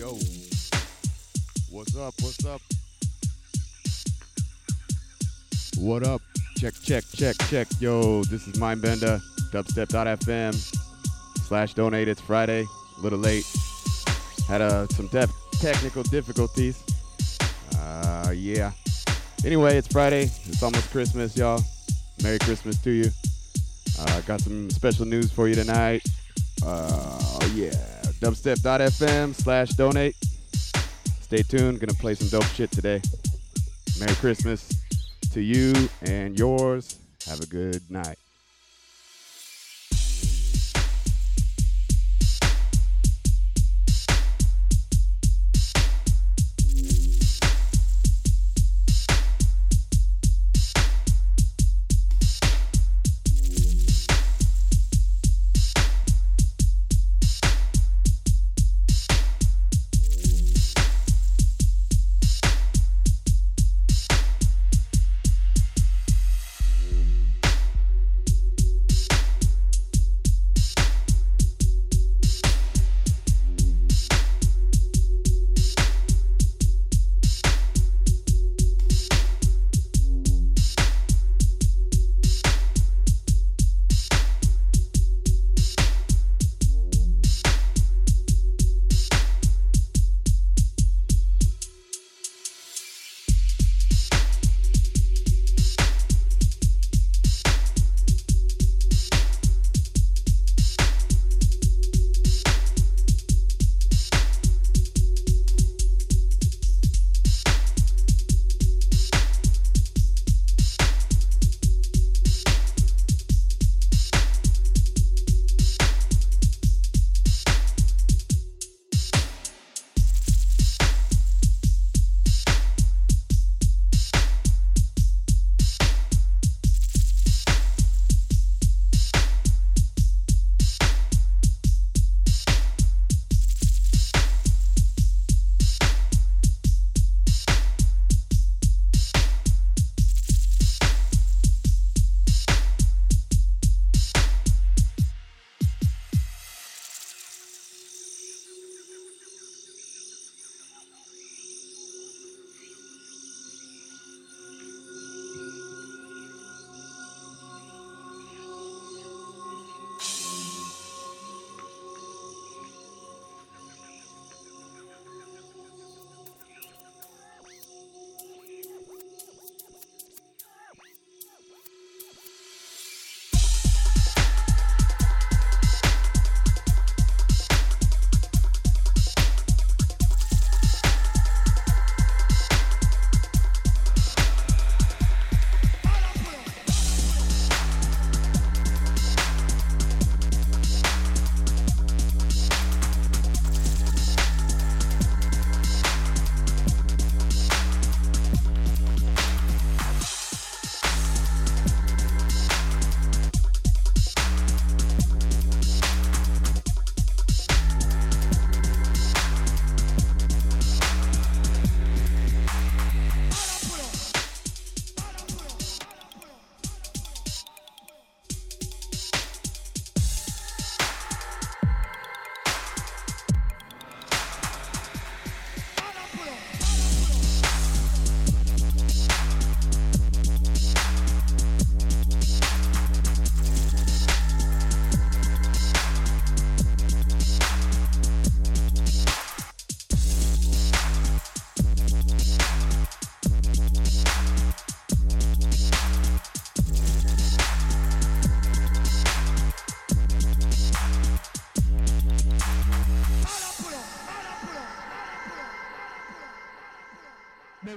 Yo, what's up? What's up? What up? Check, check, check, check. Yo, this is Mindbender, dubstep.fm slash donate. It's Friday, a little late. Had uh, some technical difficulties. Uh, yeah. Anyway, it's Friday. It's almost Christmas, y'all. Merry Christmas to you. Uh, got some special news for you tonight. Uh, yeah. Dubstep.fm slash donate. Stay tuned. Gonna play some dope shit today. Merry Christmas to you and yours. Have a good night.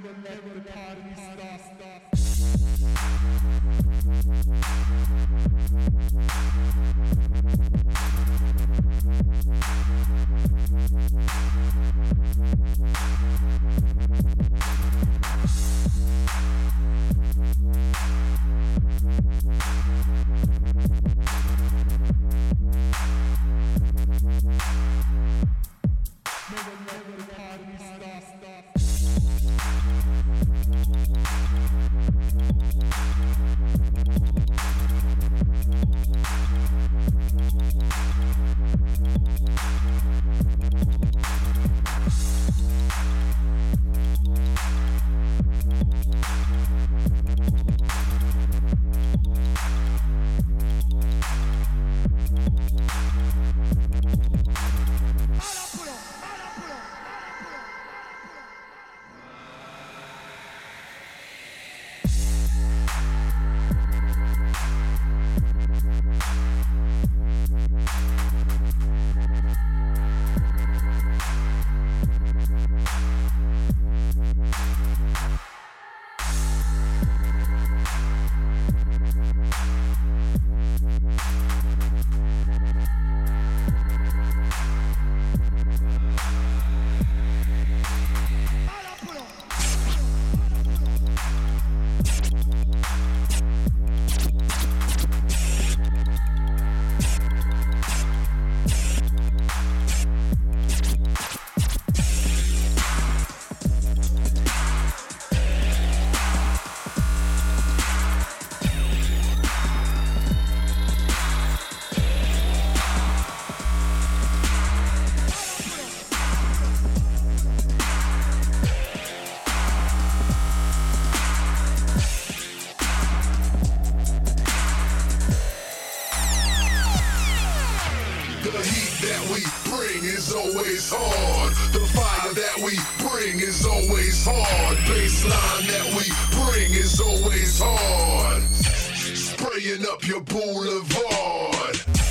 never let the party stop. Never let the party stop. stop. Hola. The fire that we bring is always hard. Baseline that we bring is always hard. Spraying up your boulevard.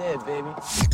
Dead, baby.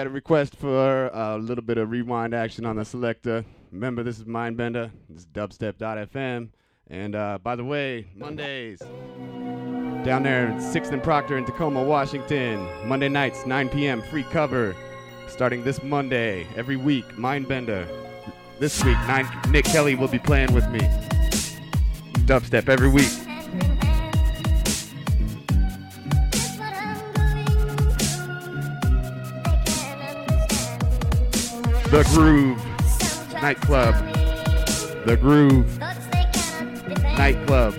Had a request for a little bit of rewind action on the selector. Remember, this is Mindbender. This is dubstep.fm. And uh, by the way, Mondays down there at 6th and Proctor in Tacoma, Washington. Monday nights, 9 p.m., free cover. Starting this Monday, every week, Mindbender. This week, nine, Nick Kelly will be playing with me. Dubstep every week. The Groove Nightclub. The Groove Nightclub.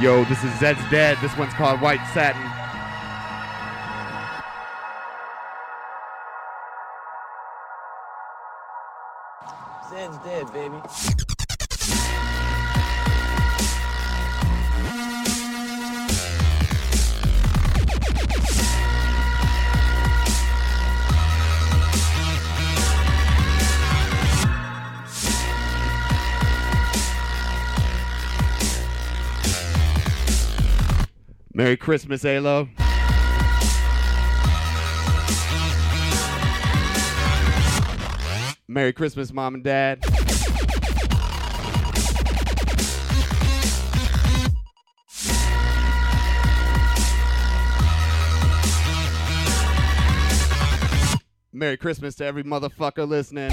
Yo, this is Zed's Dead. This one's called White Satin. Zed's dead, baby. Merry Christmas, Alo. Merry Christmas, Mom and Dad. Merry Christmas to every motherfucker listening.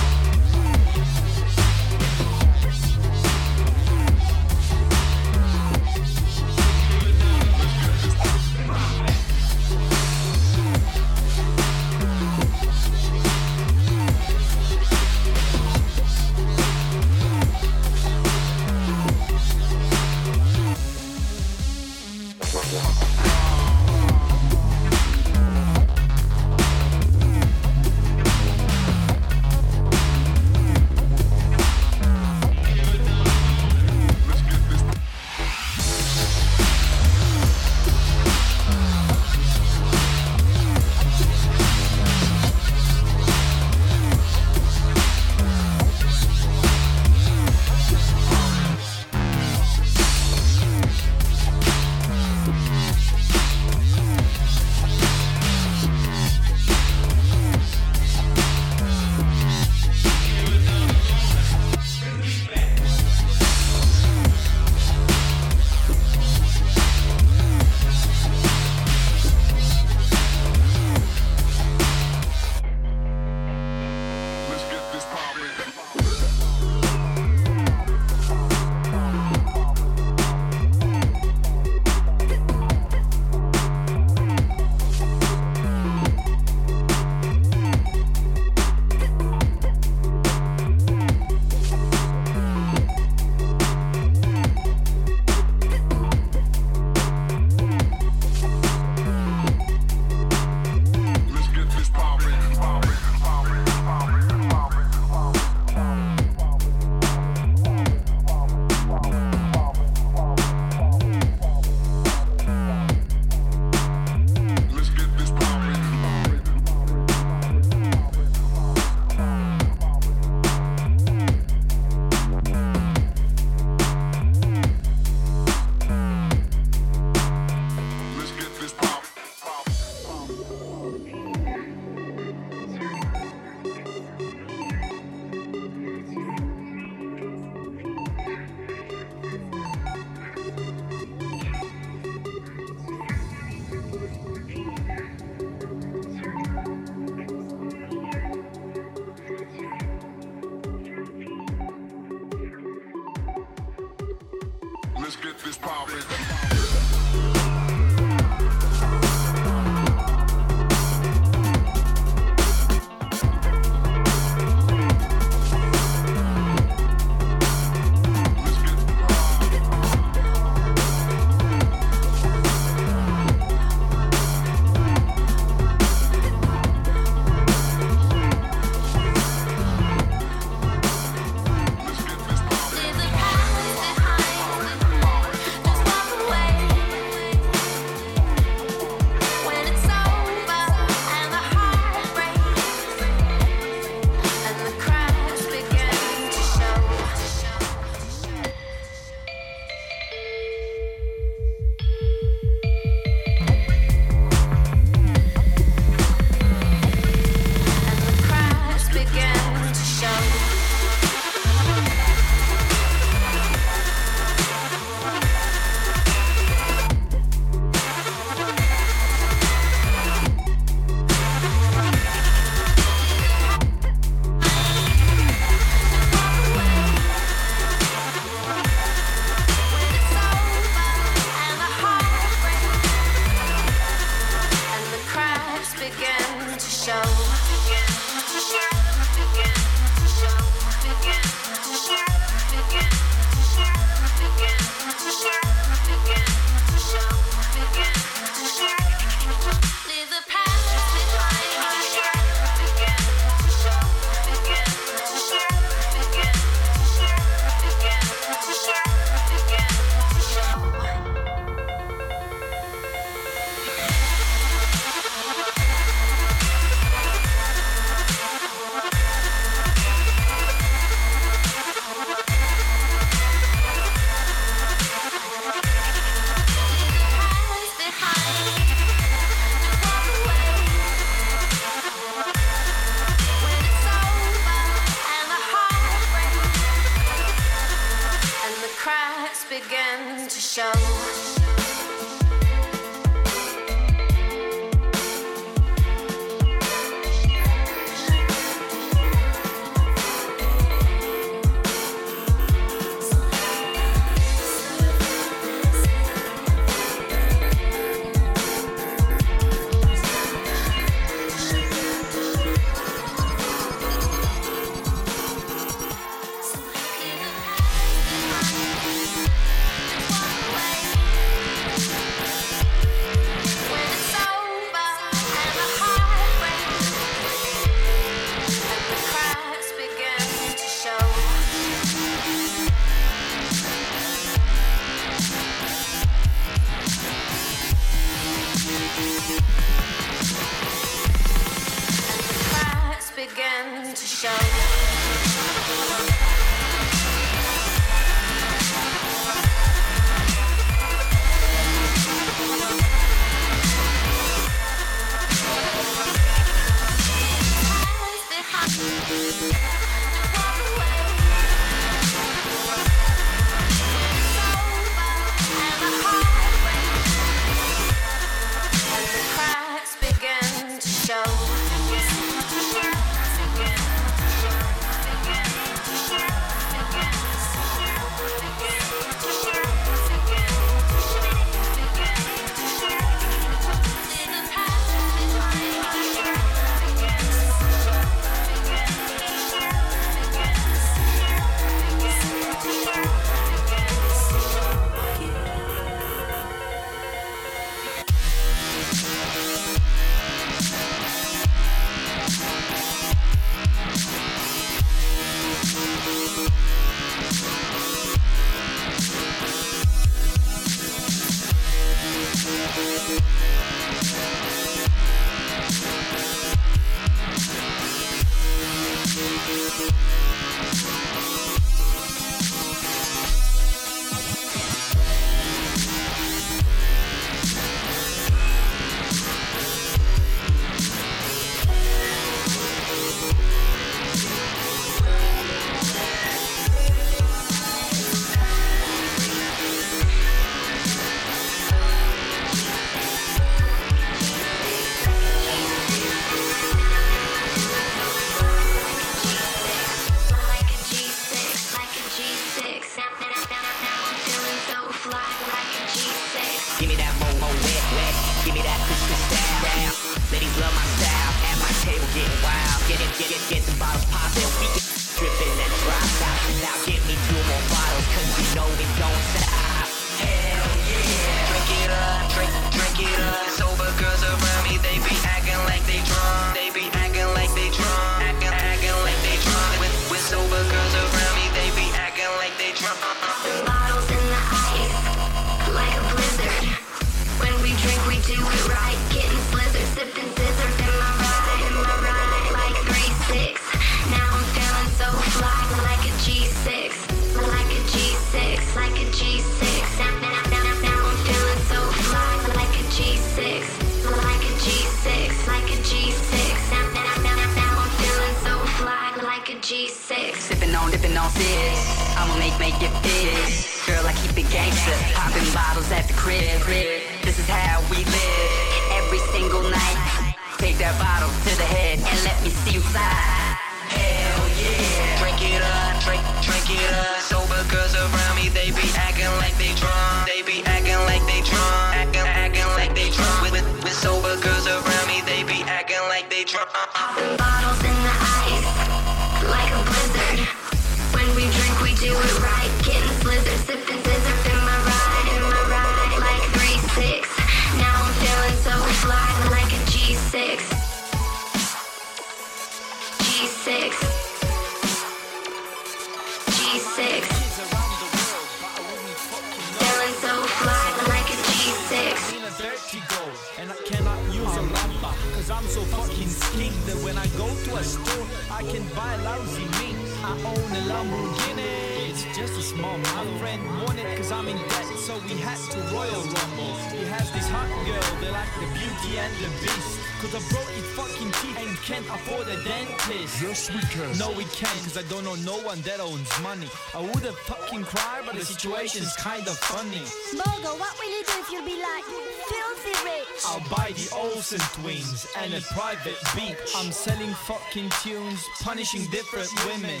I can buy lousy meat I own a Lamborghini. It's just a small My friend wanted cause I'm in debt so we had to Royal Rumble. He has this hot girl they like the beauty and the beast Cause I broke his fucking teeth and can't afford a dentist Yes, we can. no, we can't, cause I don't know no one that owns money. I would've fucking cried, but the situation's kinda funny. Bogo, what will you do if you'll be like filthy rich? I'll buy the Olsen twins and a private beach. I'm selling fucking tunes, punishing different women.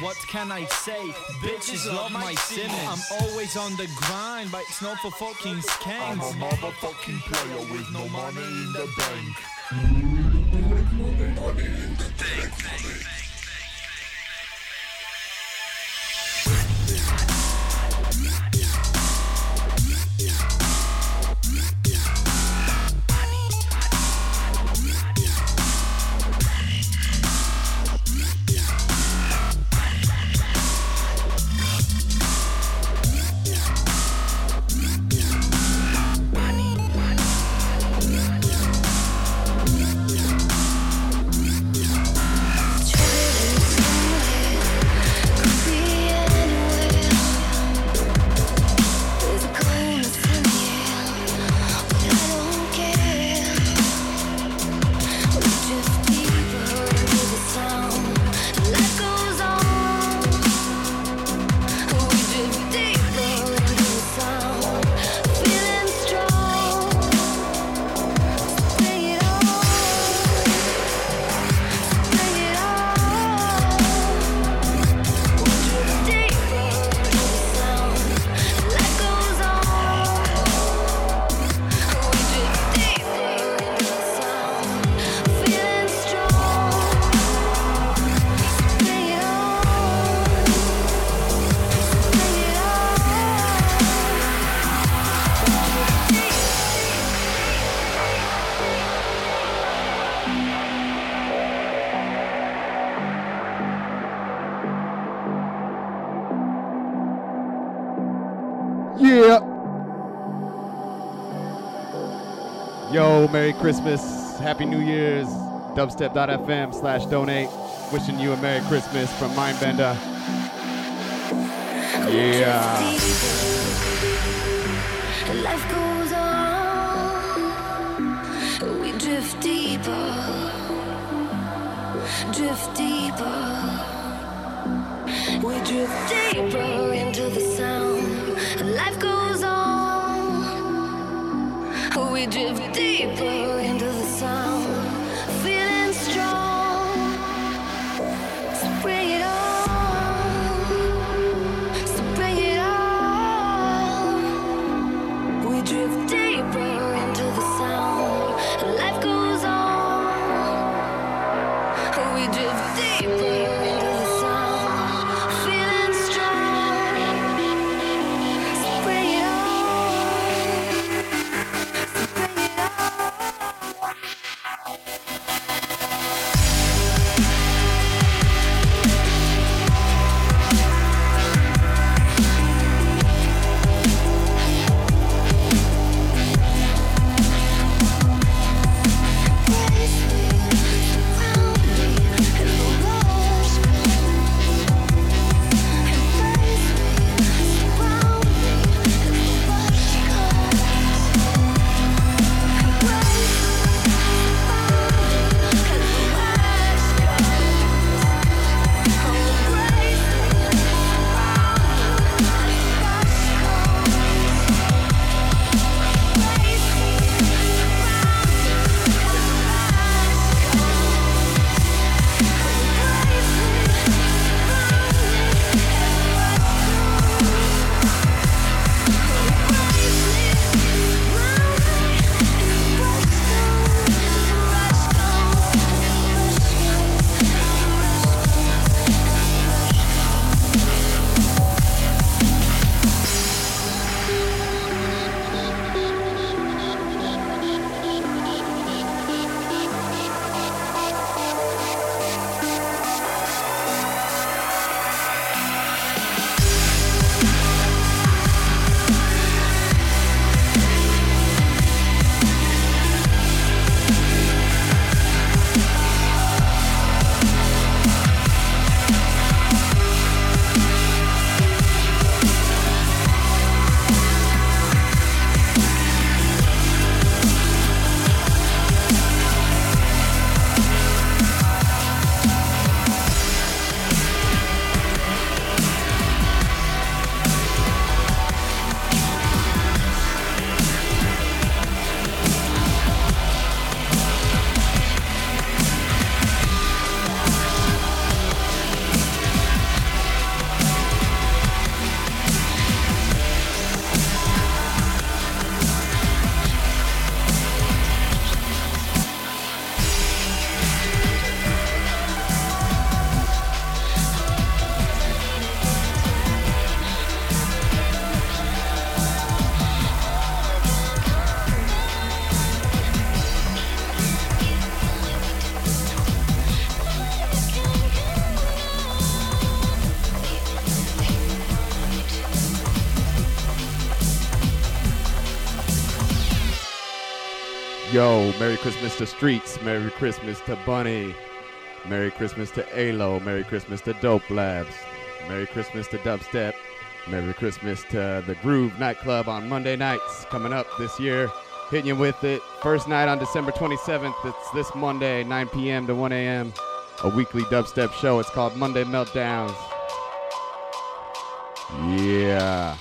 What can I say? Bitches love my Simmons. I'm always on the grind, but it's not for fucking I'm a motherfucking player with no money in the bank. Think, think. Merry Christmas. Happy New Year's. Dubstep.fm slash donate. Wishing you a Merry Christmas from Mindbender. Yeah. Life goes on. We drift deeper. Drift deeper. We drift deeper into the sound. Life goes. We drift deeper Merry Christmas to Streets. Merry Christmas to Bunny. Merry Christmas to Alo. Merry Christmas to Dope Labs. Merry Christmas to Dubstep. Merry Christmas to the Groove nightclub on Monday nights coming up this year. Hitting you with it. First night on December 27th. It's this Monday, 9 p.m. to 1 a.m. A weekly dubstep show. It's called Monday Meltdowns. Yeah.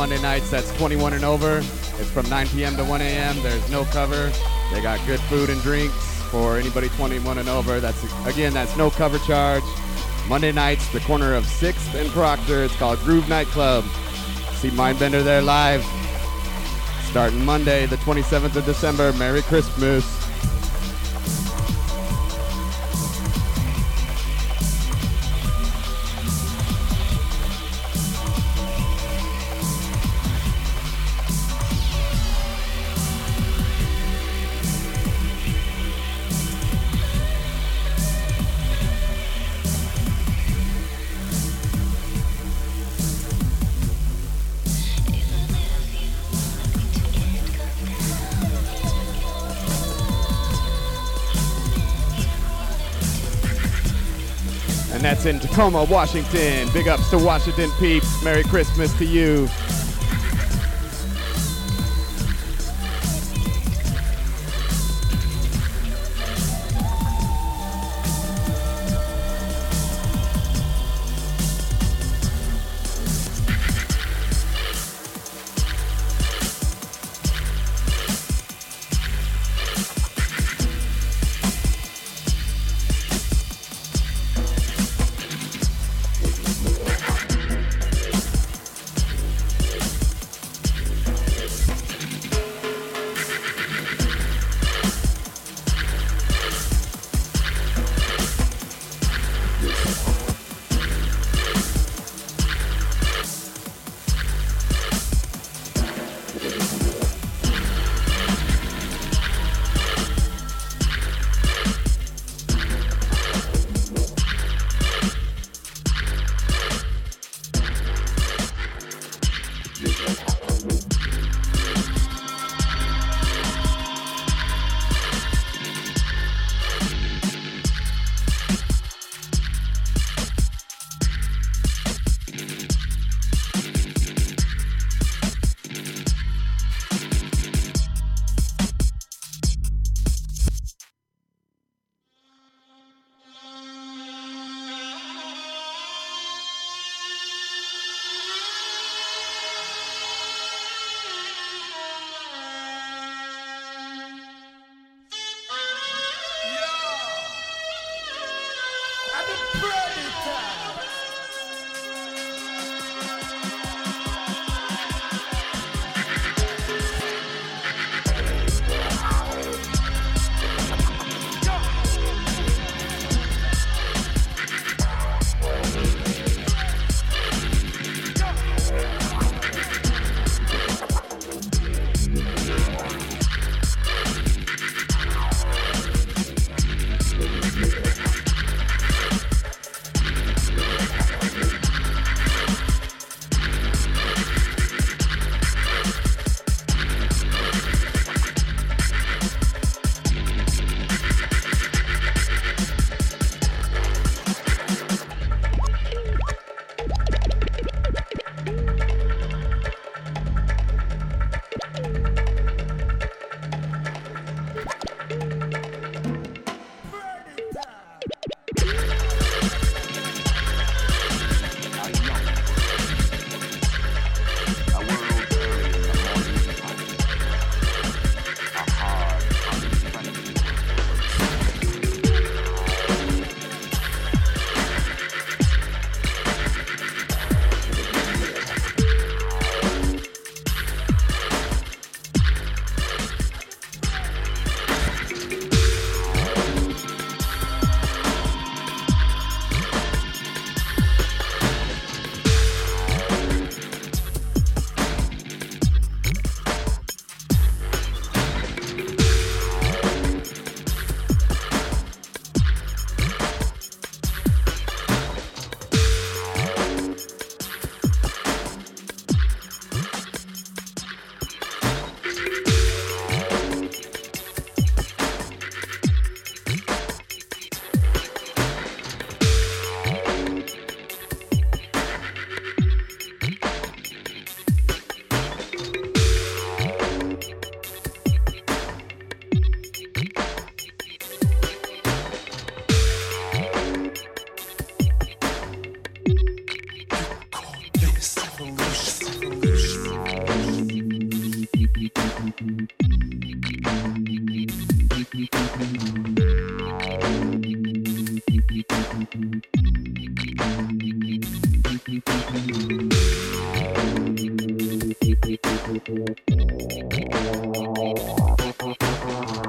Monday nights, that's 21 and over. It's from 9 p.m. to 1 a.m. There's no cover. They got good food and drinks for anybody 21 and over. That's again, that's no cover charge. Monday nights, the corner of 6th and Proctor. It's called Groove Nightclub. See Mindbender there live. Starting Monday, the 27th of December. Merry Christmas. That's in Tacoma, Washington. Big ups to Washington peeps. Merry Christmas to you. Thank you.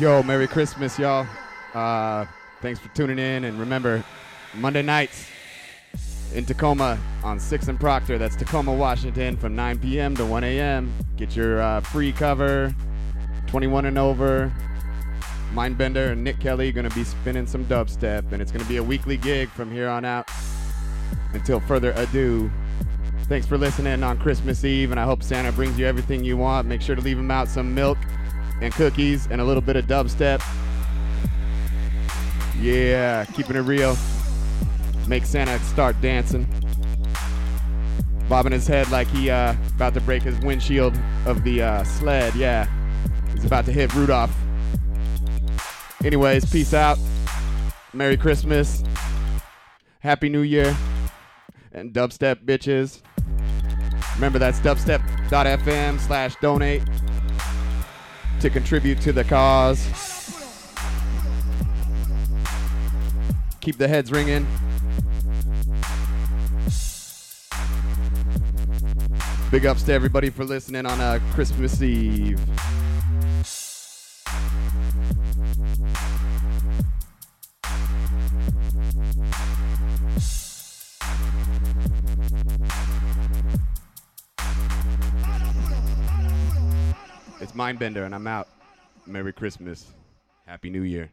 Yo, Merry Christmas, y'all. Uh, thanks for tuning in. And remember, Monday nights in Tacoma on 6th and Proctor. That's Tacoma, Washington from 9 p.m. to 1 a.m. Get your uh, free cover, 21 and over. Mindbender and Nick Kelly going to be spinning some dubstep. And it's going to be a weekly gig from here on out until further ado. Thanks for listening on Christmas Eve, and I hope Santa brings you everything you want. Make sure to leave him out some milk and cookies and a little bit of dubstep. Yeah, keeping it real. Make Santa start dancing. Bobbing his head like he uh, about to break his windshield of the uh, sled. Yeah, he's about to hit Rudolph. Anyways, peace out. Merry Christmas. Happy New Year. And dubstep bitches. Remember that's dubstep.fm slash donate to contribute to the cause. Keep the heads ringing. Big ups to everybody for listening on uh, Christmas Eve. It's Mindbender, and I'm out. Merry Christmas. Happy New Year.